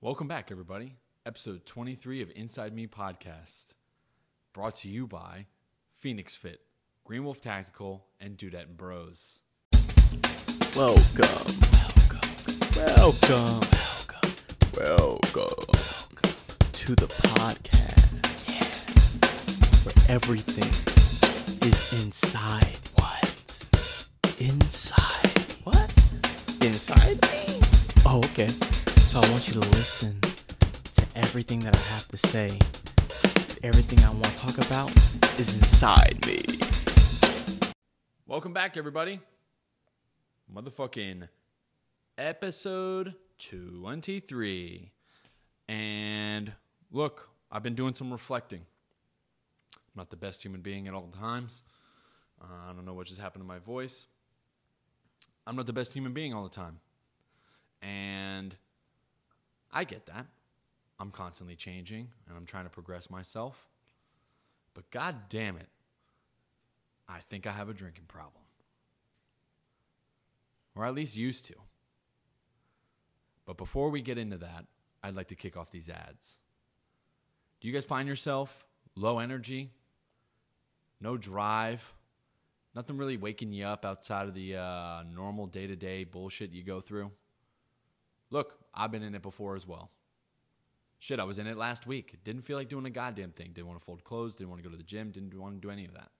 Welcome back, everybody. Episode 23 of Inside Me Podcast, brought to you by Phoenix Fit, Green Wolf Tactical, and Dudette and Bros. Welcome, welcome, welcome, welcome welcome to the podcast where everything is inside. What? Inside. What? Inside me? Oh, okay. So I want you to listen to everything that I have to say. Everything I want to talk about is inside me. Welcome back, everybody. Motherfucking episode 23. And look, I've been doing some reflecting. I'm not the best human being at all times. Uh, I don't know what just happened to my voice. I'm not the best human being all the time. And I get that. I'm constantly changing and I'm trying to progress myself. But god damn it, I think I have a drinking problem. Or at least used to. But before we get into that, I'd like to kick off these ads. Do you guys find yourself low energy, no drive, nothing really waking you up outside of the uh, normal day to day bullshit you go through? Look, I've been in it before as well. Shit, I was in it last week. Didn't feel like doing a goddamn thing. Didn't want to fold clothes. Didn't want to go to the gym. Didn't want to do any of that.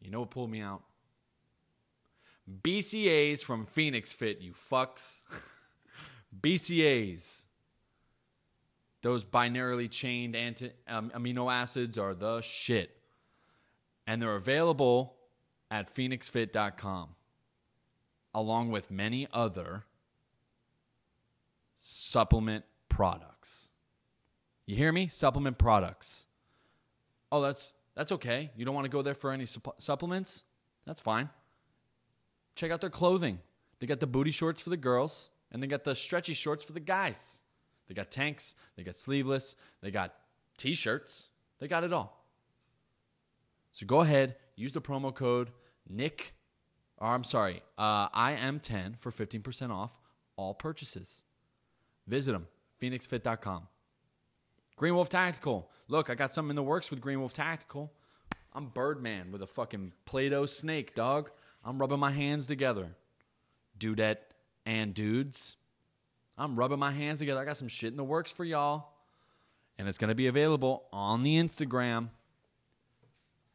You know what pulled me out? BCAs from Phoenix Fit, you fucks. BCAs. Those binarily chained anti- um, amino acids are the shit. And they're available at phoenixfit.com along with many other supplement products. You hear me? Supplement products. Oh, that's that's okay. You don't want to go there for any supp- supplements? That's fine. Check out their clothing. They got the booty shorts for the girls, and they got the stretchy shorts for the guys. They got tanks, they got sleeveless, they got t-shirts. They got it all. So go ahead, use the promo code Nick or I'm sorry, uh, I am 10 for 15% off all purchases. Visit them, phoenixfit.com. Green Wolf Tactical. Look, I got something in the works with Green Wolf Tactical. I'm Birdman with a fucking Play Doh snake, dog. I'm rubbing my hands together. Dudette and dudes. I'm rubbing my hands together. I got some shit in the works for y'all. And it's going to be available on the Instagram.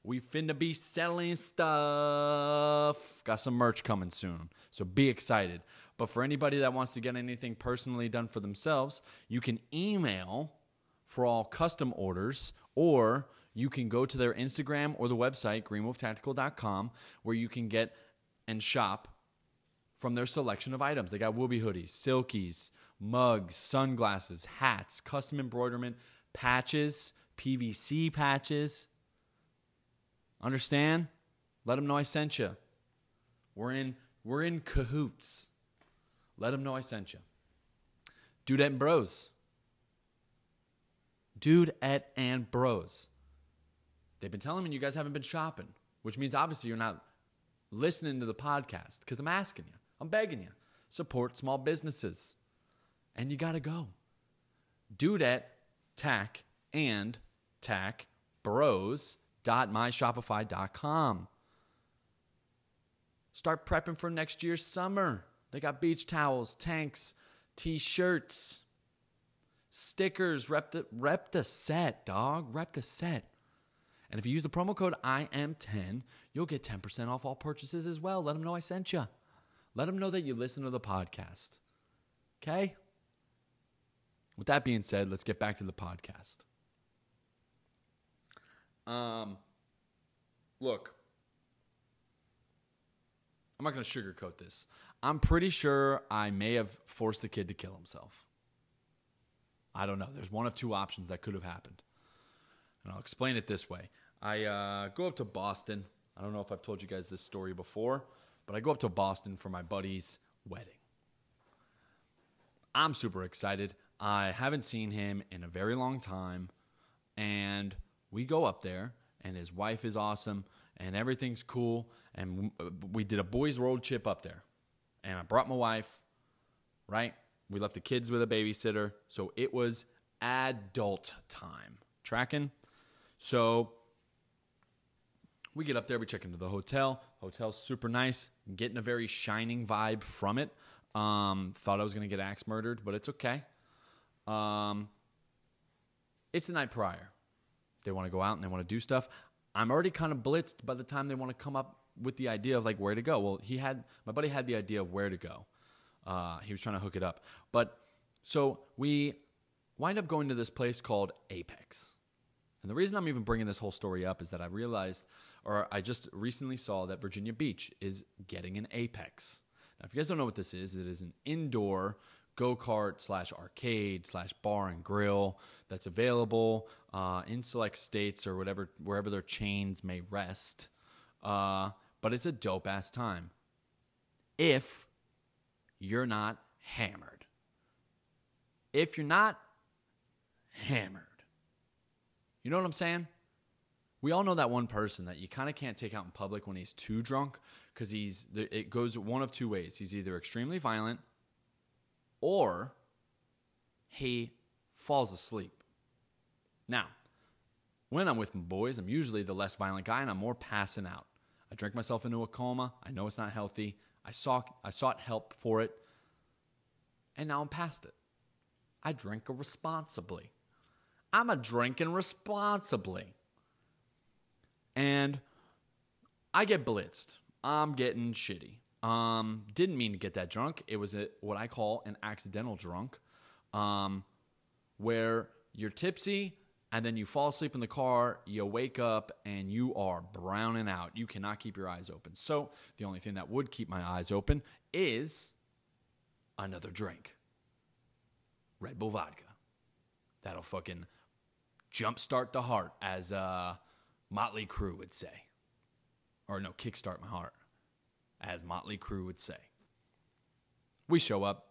We finna be selling stuff. Got some merch coming soon. So be excited. But for anybody that wants to get anything personally done for themselves, you can email for all custom orders or you can go to their Instagram or the website, greenwolftactical.com, where you can get and shop from their selection of items. They got Woobie hoodies, silkies, mugs, sunglasses, hats, custom embroiderment, patches, PVC patches. Understand? Let them know I sent you. We're in we're in cahoots. Let them know I sent you. Dudette and Bros. Dude et and Bros. They've been telling me you guys haven't been shopping, which means obviously you're not listening to the podcast because I'm asking you. I'm begging you. Support small businesses. And you got to go. Dudette, Tack, and Tack Bros shop.myshopify.com. Start prepping for next year's summer. They got beach towels, tanks, t-shirts, stickers. Rep the rep the set, dog. Rep the set. And if you use the promo code IM10, you'll get 10% off all purchases as well. Let them know I sent you. Let them know that you listen to the podcast. Okay? With that being said, let's get back to the podcast. Um, look, I'm not going to sugarcoat this. I'm pretty sure I may have forced the kid to kill himself. I don't know. There's one of two options that could have happened. And I'll explain it this way I uh, go up to Boston. I don't know if I've told you guys this story before, but I go up to Boston for my buddy's wedding. I'm super excited. I haven't seen him in a very long time. And we go up there, and his wife is awesome, and everything's cool. And we did a boys' road trip up there. And I brought my wife, right? we left the kids with a babysitter. So it was adult time. Tracking? So we get up there, we check into the hotel. Hotel's super nice, getting a very shining vibe from it. Um, thought I was gonna get axe murdered, but it's okay. Um, it's the night prior. They want to go out and they want to do stuff. I'm already kind of blitzed by the time they want to come up with the idea of like where to go. Well, he had my buddy had the idea of where to go. Uh, he was trying to hook it up, but so we wind up going to this place called Apex. And the reason I'm even bringing this whole story up is that I realized, or I just recently saw that Virginia Beach is getting an Apex. Now, if you guys don't know what this is, it is an indoor go kart slash arcade slash bar and grill that's available uh, in select states or whatever wherever their chains may rest. Uh, but it's a dope ass time if you're not hammered. If you're not hammered, you know what I'm saying? We all know that one person that you kind of can't take out in public when he's too drunk because he's it goes one of two ways. He's either extremely violent or he falls asleep. Now, when I'm with my boys, I'm usually the less violent guy and I'm more passing out. I drink myself into a coma. I know it's not healthy. I sought, I sought help for it, and now I'm past it. I drink responsibly. I'm a drinking responsibly. And I get blitzed. I'm getting shitty. Um, didn't mean to get that drunk. It was a, what I call an accidental drunk, um, where you're tipsy and then you fall asleep in the car, you wake up and you are browning out. You cannot keep your eyes open. So the only thing that would keep my eyes open is another drink. Red Bull vodka. That'll fucking jumpstart the heart, as uh, Motley Crue would say. Or no, kickstart my heart as Motley Crue would say. We show up,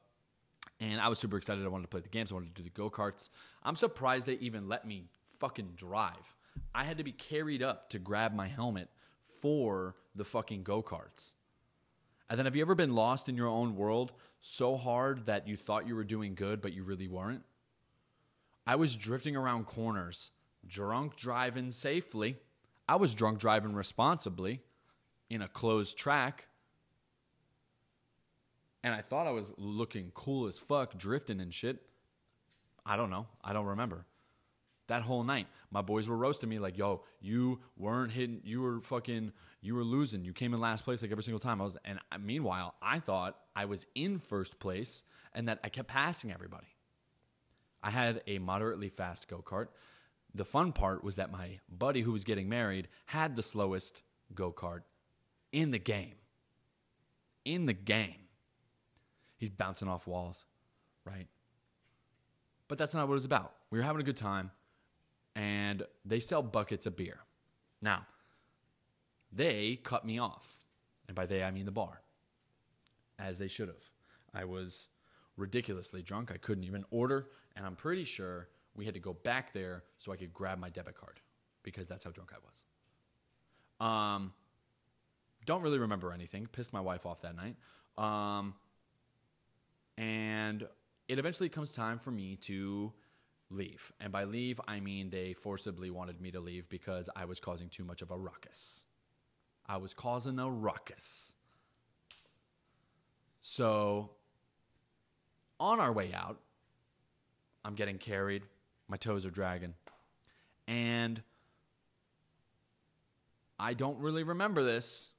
and I was super excited. I wanted to play the games. I wanted to do the go karts. I'm surprised they even let me fucking drive. I had to be carried up to grab my helmet for the fucking go karts. And then, have you ever been lost in your own world so hard that you thought you were doing good, but you really weren't? I was drifting around corners, drunk driving safely. I was drunk driving responsibly in a closed track and I thought I was looking cool as fuck, drifting and shit. I don't know. I don't remember. That whole night, my boys were roasting me like, "Yo, you weren't hitting. You were fucking. You were losing. You came in last place like every single time." I was, and meanwhile, I thought I was in first place and that I kept passing everybody. I had a moderately fast go kart. The fun part was that my buddy who was getting married had the slowest go kart in the game. In the game. He's bouncing off walls, right? But that's not what it was about. We were having a good time, and they sell buckets of beer. Now, they cut me off. And by they, I mean the bar, as they should have. I was ridiculously drunk. I couldn't even order, and I'm pretty sure we had to go back there so I could grab my debit card because that's how drunk I was. Um, don't really remember anything. Pissed my wife off that night. Um, and it eventually comes time for me to leave. And by leave, I mean they forcibly wanted me to leave because I was causing too much of a ruckus. I was causing a ruckus. So, on our way out, I'm getting carried. My toes are dragging. And I don't really remember this,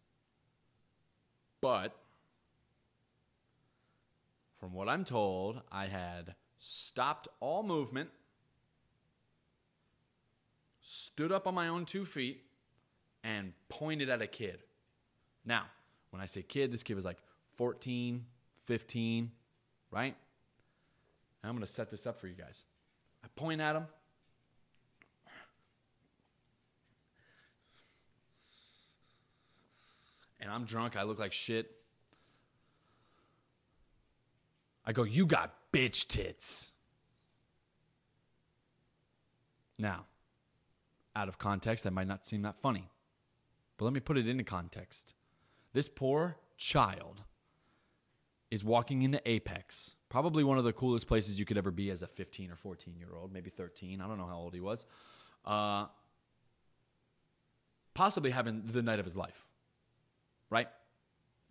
but from what I'm told, I had stopped all movement, stood up on my own two feet, and pointed at a kid. Now, when I say kid, this kid was like 14, 15, right? I'm going to set this up for you guys. I point at him. And I'm drunk. I look like shit. I go, You got bitch tits. Now, out of context, that might not seem that funny. But let me put it into context. This poor child is walking into Apex Probably one of the coolest places you could ever be as a 15 or 14 year old, maybe 13. I don't know how old he was. Uh, possibly having the night of his life, right?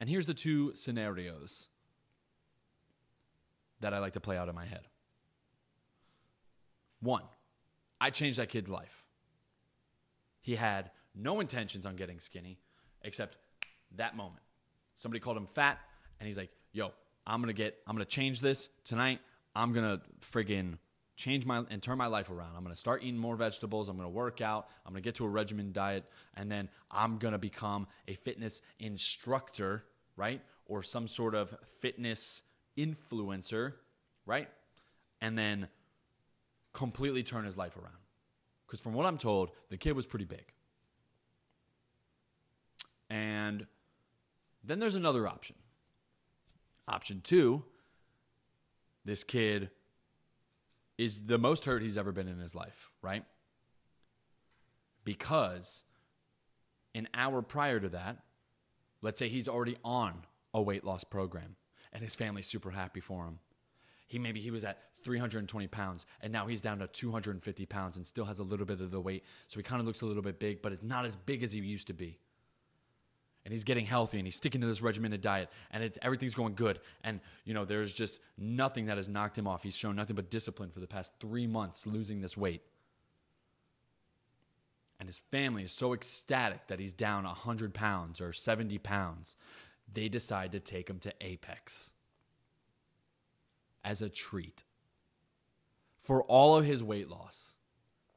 And here's the two scenarios that I like to play out in my head. One, I changed that kid's life. He had no intentions on getting skinny except that moment. Somebody called him fat, and he's like, yo, I'm gonna get, I'm gonna change this tonight. I'm gonna friggin' change my and turn my life around. I'm gonna start eating more vegetables. I'm gonna work out. I'm gonna get to a regimen diet, and then I'm gonna become a fitness instructor, right? Or some sort of fitness influencer, right? And then completely turn his life around. Because from what I'm told, the kid was pretty big. And then there's another option. Option two this kid is the most hurt he's ever been in his life, right? Because an hour prior to that, let's say he's already on a weight loss program and his family's super happy for him. He maybe he was at 320 pounds and now he's down to 250 pounds and still has a little bit of the weight. So he kind of looks a little bit big, but it's not as big as he used to be. And he's getting healthy and he's sticking to this regimented diet and it, everything's going good. And you know there's just nothing that has knocked him off. He's shown nothing but discipline for the past three months losing this weight. And his family is so ecstatic that he's down 100 pounds or 70 pounds they decide to take him to apex as a treat for all of his weight loss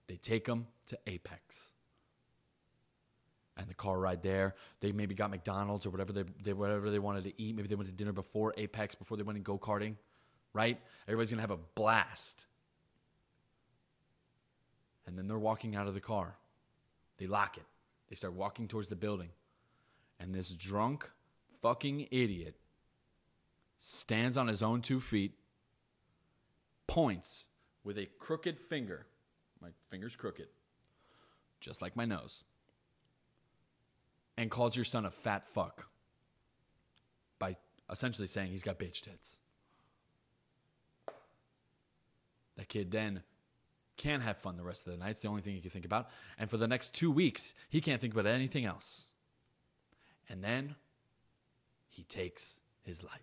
they take him to apex and the car ride there. They maybe got McDonald's or whatever they, they whatever they wanted to eat. Maybe they went to dinner before Apex before they went in go karting, right? Everybody's gonna have a blast. And then they're walking out of the car. They lock it. They start walking towards the building, and this drunk fucking idiot stands on his own two feet, points with a crooked finger. My finger's crooked, just like my nose and calls your son a fat fuck by essentially saying he's got bitch tits. That kid then can't have fun the rest of the night. It's the only thing he can think about. And for the next two weeks, he can't think about anything else. And then he takes his life.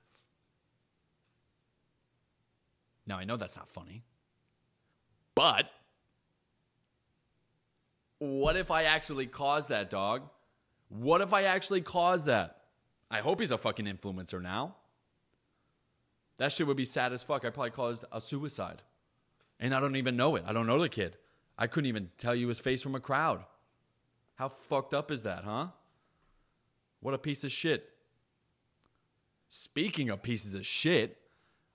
Now, I know that's not funny, but what if I actually caused that dog? What if I actually caused that? I hope he's a fucking influencer now. That shit would be sad as fuck. I probably caused a suicide. And I don't even know it. I don't know the kid. I couldn't even tell you his face from a crowd. How fucked up is that, huh? What a piece of shit. Speaking of pieces of shit,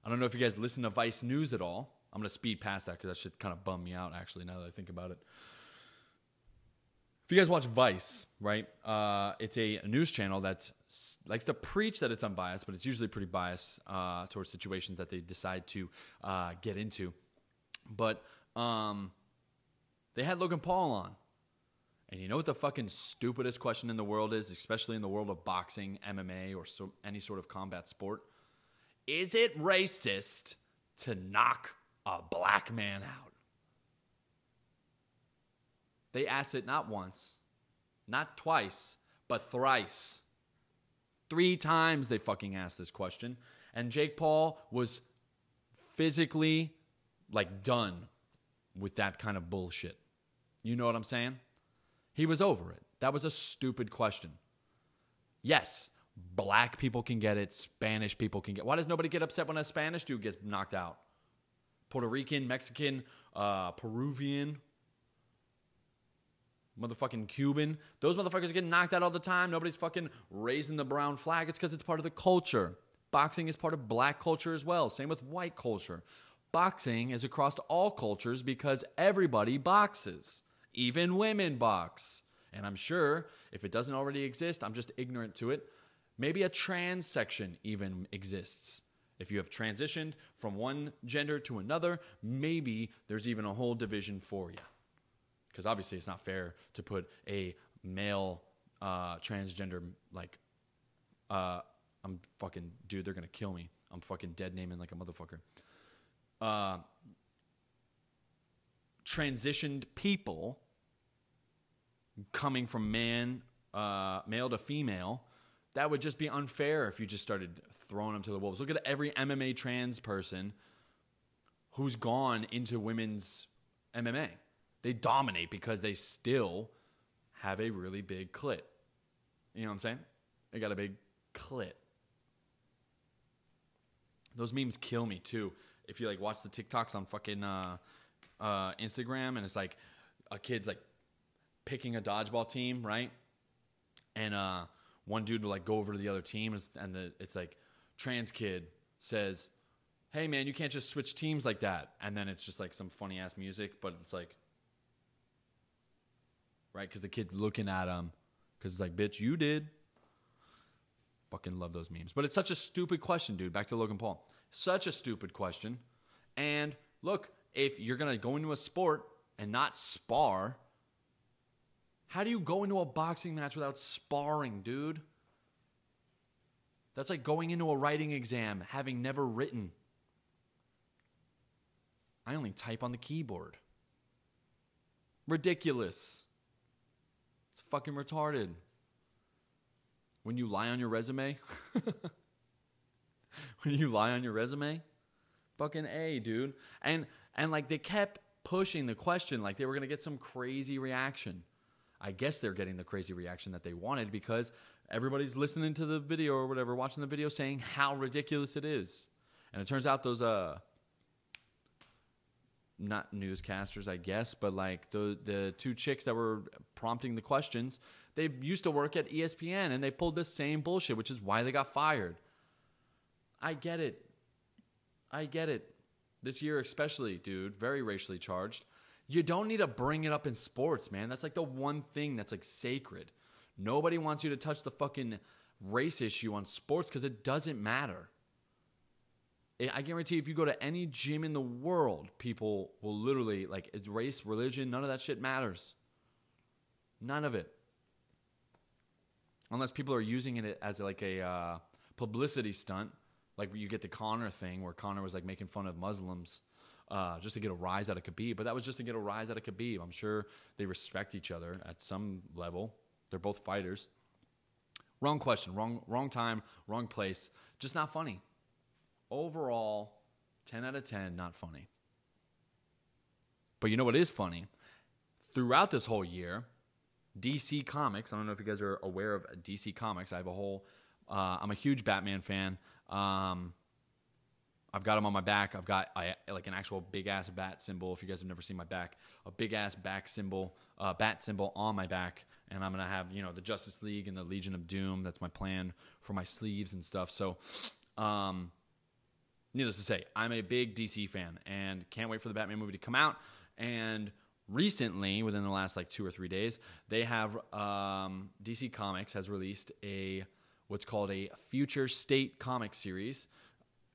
I don't know if you guys listen to Vice News at all. I'm going to speed past that because that should kind of bum me out, actually, now that I think about it. If you guys watch Vice, right, uh, it's a news channel that likes to preach that it's unbiased, but it's usually pretty biased uh, towards situations that they decide to uh, get into. But um, they had Logan Paul on. And you know what the fucking stupidest question in the world is, especially in the world of boxing, MMA, or so, any sort of combat sport? Is it racist to knock a black man out? They asked it not once, not twice, but thrice. Three times they fucking asked this question. And Jake Paul was physically like done with that kind of bullshit. You know what I'm saying? He was over it. That was a stupid question. Yes, black people can get it, Spanish people can get. Why does nobody get upset when a Spanish dude gets knocked out? Puerto Rican, Mexican, uh, Peruvian, motherfucking Cuban. Those motherfuckers get knocked out all the time. Nobody's fucking raising the brown flag. It's because it's part of the culture. Boxing is part of black culture as well. Same with white culture. Boxing is across all cultures because everybody boxes. Even women box. And I'm sure if it doesn't already exist, I'm just ignorant to it. Maybe a trans section even exists. If you have transitioned from one gender to another, maybe there's even a whole division for you because obviously it's not fair to put a male uh, transgender like uh, I'm fucking dude. They're gonna kill me. I'm fucking dead naming like a motherfucker. Uh, transitioned people coming from man, uh, male to female, that would just be unfair if you just started throwing them to the wolves. Look at every MMA trans person who's gone into women's MMA. They dominate because they still have a really big clit. You know what I'm saying? They got a big clit. Those memes kill me too. If you like watch the TikToks on fucking uh, uh, Instagram and it's like a kid's like picking a dodgeball team, right? And uh, one dude will like go over to the other team and the, it's like trans kid says, "Hey man, you can't just switch teams like that." And then it's just like some funny ass music, but it's like right because the kid's looking at him because it's like, "Bitch, you did." Fucking love those memes, but it's such a stupid question, dude. Back to Logan Paul, such a stupid question. And look, if you're gonna go into a sport and not spar, how do you go into a boxing match without sparring, dude? That's like going into a writing exam having never written. I only type on the keyboard. Ridiculous. It's fucking retarded. When you lie on your resume, when you lie on your resume, fucking A, dude. And and like they kept pushing the question like they were going to get some crazy reaction. I guess they're getting the crazy reaction that they wanted because everybody's listening to the video or whatever, watching the video saying how ridiculous it is. And it turns out those uh not newscasters, I guess, but like the the two chicks that were prompting the questions, they used to work at ESPN and they pulled the same bullshit, which is why they got fired. I get it. I get it. This year especially, dude, very racially charged. You don't need to bring it up in sports, man. That's like the one thing that's like sacred. Nobody wants you to touch the fucking race issue on sports because it doesn't matter. I guarantee if you go to any gym in the world, people will literally like race, religion, none of that shit matters. None of it. Unless people are using it as like a uh, publicity stunt, like you get the Conor thing where Conor was like making fun of Muslims uh, just to get a rise out of Khabib. But that was just to get a rise out of Khabib. I'm sure they respect each other at some level. They're both fighters. Wrong question, wrong wrong time, wrong place. Just not funny. Overall, 10 out of 10, not funny. But you know what is funny? Throughout this whole year, DC Comics, I don't know if you guys are aware of DC Comics. I have a whole, uh, I'm a huge Batman fan. Um, I've got them on my back. I've got I, like an actual big ass bat symbol. If you guys have never seen my back, a big ass back symbol, uh, bat symbol on my back, and I'm gonna have you know the Justice League and the Legion of Doom. That's my plan for my sleeves and stuff. So, um, needless to say, I'm a big DC fan and can't wait for the Batman movie to come out. And recently, within the last like two or three days, they have um, DC Comics has released a what's called a future state comic series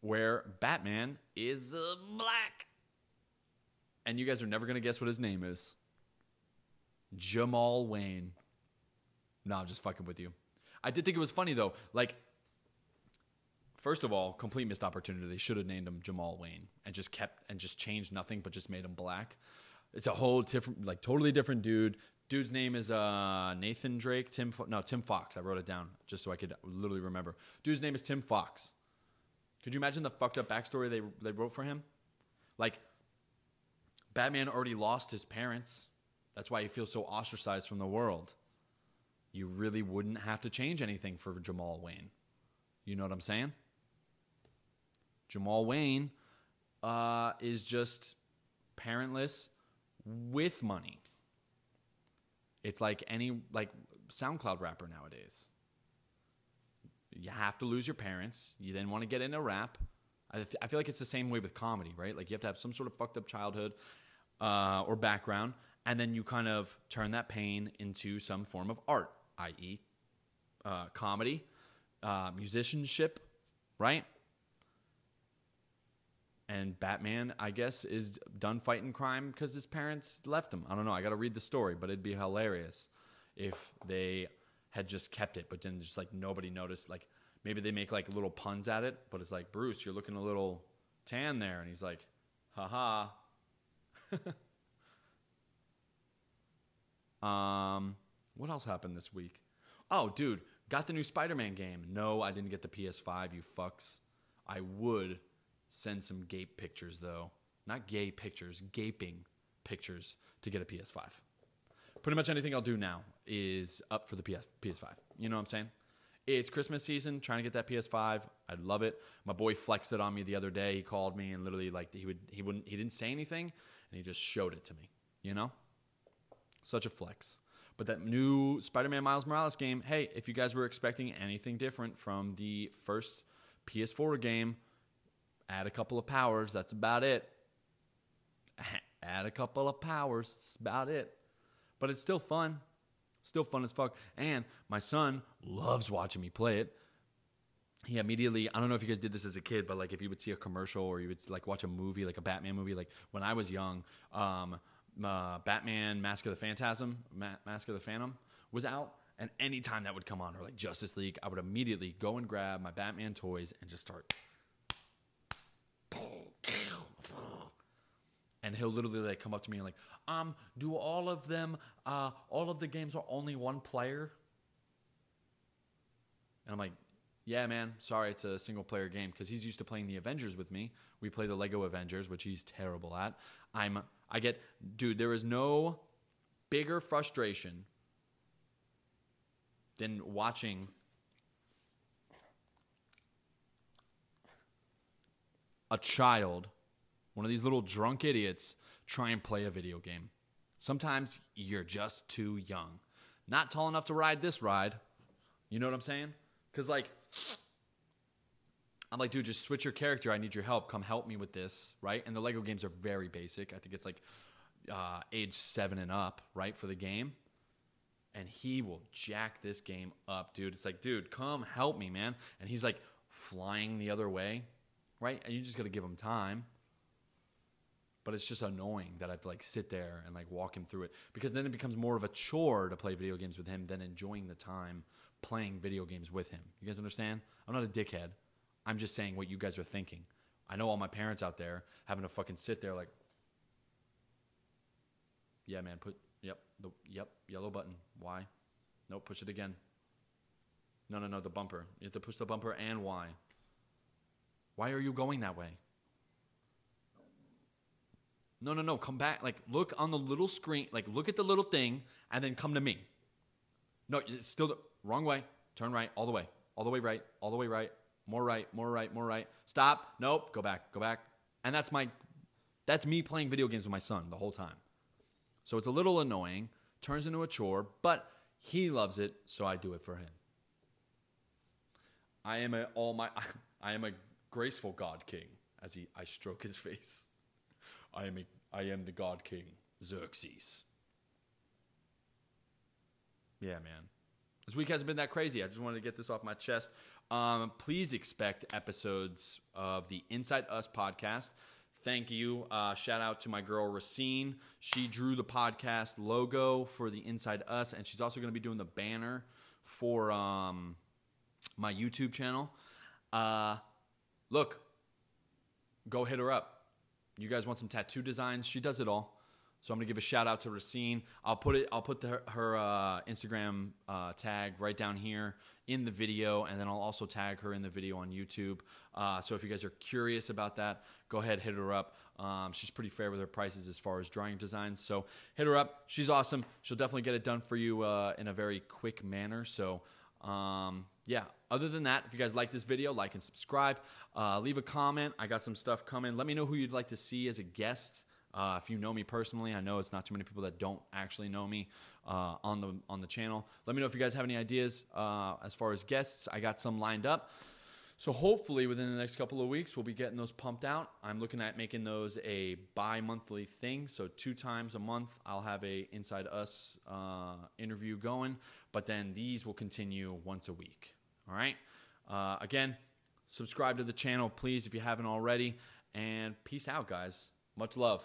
where Batman is uh, black. And you guys are never going to guess what his name is Jamal Wayne. No, I'm just fucking with you. I did think it was funny though. Like, first of all, complete missed opportunity. They should have named him Jamal Wayne and just kept and just changed nothing, but just made him black. It's a whole different, like totally different dude. Dude's name is uh, Nathan Drake. Tim, Fo- no, Tim Fox. I wrote it down just so I could literally remember. Dude's name is Tim Fox. Could you imagine the fucked up backstory they they wrote for him? Like, Batman already lost his parents. That's why he feels so ostracized from the world. You really wouldn't have to change anything for Jamal Wayne. You know what I'm saying? Jamal Wayne uh, is just parentless with money. It's like any like SoundCloud rapper nowadays. You have to lose your parents. You then want to get into rap. I, th- I feel like it's the same way with comedy, right? Like you have to have some sort of fucked up childhood uh, or background, and then you kind of turn that pain into some form of art, i.e., uh, comedy, uh, musicianship, right? And Batman, I guess, is done fighting crime because his parents left him. I don't know. I got to read the story, but it'd be hilarious if they had just kept it, but then just like nobody noticed. Like maybe they make like little puns at it, but it's like Bruce, you're looking a little tan there, and he's like, haha. um, what else happened this week? Oh, dude, got the new Spider-Man game. No, I didn't get the PS5. You fucks. I would send some gape pictures though, not gay pictures, gaping pictures to get a PS5. Pretty much anything I'll do now is up for the PS PS5. You know what I'm saying? It's Christmas season, trying to get that PS5. I'd love it. My boy flexed it on me the other day. He called me and literally like he would he wouldn't he didn't say anything and he just showed it to me. You know, such a flex. But that new Spider-Man Miles Morales game, hey, if you guys were expecting anything different from the first PS4 game, add a couple of powers. That's about it. add a couple of powers. That's about it. But it's still fun. Still fun as fuck. And my son loves watching me play it. He immediately, I don't know if you guys did this as a kid, but like if you would see a commercial or you would like watch a movie, like a Batman movie, like when I was young, um, uh, Batman Mask of the Phantasm, Ma- Mask of the Phantom was out. And anytime that would come on, or like Justice League, I would immediately go and grab my Batman toys and just start and he'll literally like come up to me and like, um, do all of them, uh, all of the games are only one player? And I'm like, yeah, man, sorry, it's a single player game because he's used to playing the Avengers with me. We play the Lego Avengers, which he's terrible at. I'm, I get, dude, there is no bigger frustration than watching a child one of these little drunk idiots try and play a video game. Sometimes you're just too young. Not tall enough to ride this ride. You know what I'm saying? Because, like, I'm like, dude, just switch your character. I need your help. Come help me with this, right? And the Lego games are very basic. I think it's like uh, age seven and up, right, for the game. And he will jack this game up, dude. It's like, dude, come help me, man. And he's like flying the other way, right? And you just got to give him time but it's just annoying that I have to like sit there and like walk him through it because then it becomes more of a chore to play video games with him than enjoying the time playing video games with him. You guys understand? I'm not a dickhead. I'm just saying what you guys are thinking. I know all my parents out there having to fucking sit there like, yeah, man, put yep, the yep, yellow button. Why? Nope, push it again. No, no, no, the bumper. You have to push the bumper and why. Why are you going that way? No, no, no. Come back. Like, look on the little screen. Like, look at the little thing and then come to me. No, it's still the wrong way. Turn right, all the way. All the way right, all the way right. More right, more right, more right. Stop. Nope. Go back, go back. And that's my, that's me playing video games with my son the whole time. So it's a little annoying, turns into a chore, but he loves it, so I do it for him. I am a all my I am a graceful God King as he I stroke his face. I am, a, I am the God King, Xerxes. Yeah, man. This week hasn't been that crazy. I just wanted to get this off my chest. Um, please expect episodes of the Inside Us podcast. Thank you. Uh, shout out to my girl Racine. She drew the podcast logo for the Inside Us, and she's also going to be doing the banner for um, my YouTube channel. Uh, look, go hit her up you guys want some tattoo designs? She does it all. So I'm gonna give a shout out to Racine. I'll put it. I'll put the, her uh, Instagram uh, tag right down here in the video, and then I'll also tag her in the video on YouTube. Uh, so if you guys are curious about that, go ahead hit her up. Um, she's pretty fair with her prices as far as drawing designs. So hit her up. She's awesome. She'll definitely get it done for you uh, in a very quick manner. So um, yeah, other than that, if you guys like this video, like and subscribe. Uh, leave a comment. I got some stuff coming. Let me know who you'd like to see as a guest. Uh, if you know me personally, I know it's not too many people that don't actually know me uh, on the on the channel. Let me know if you guys have any ideas uh, as far as guests. I got some lined up. So hopefully within the next couple of weeks we'll be getting those pumped out. I'm looking at making those a bi-monthly thing. So two times a month I'll have a Inside Us uh, interview going, but then these will continue once a week. All right. Uh, again, subscribe to the channel, please, if you haven't already. And peace out, guys. Much love.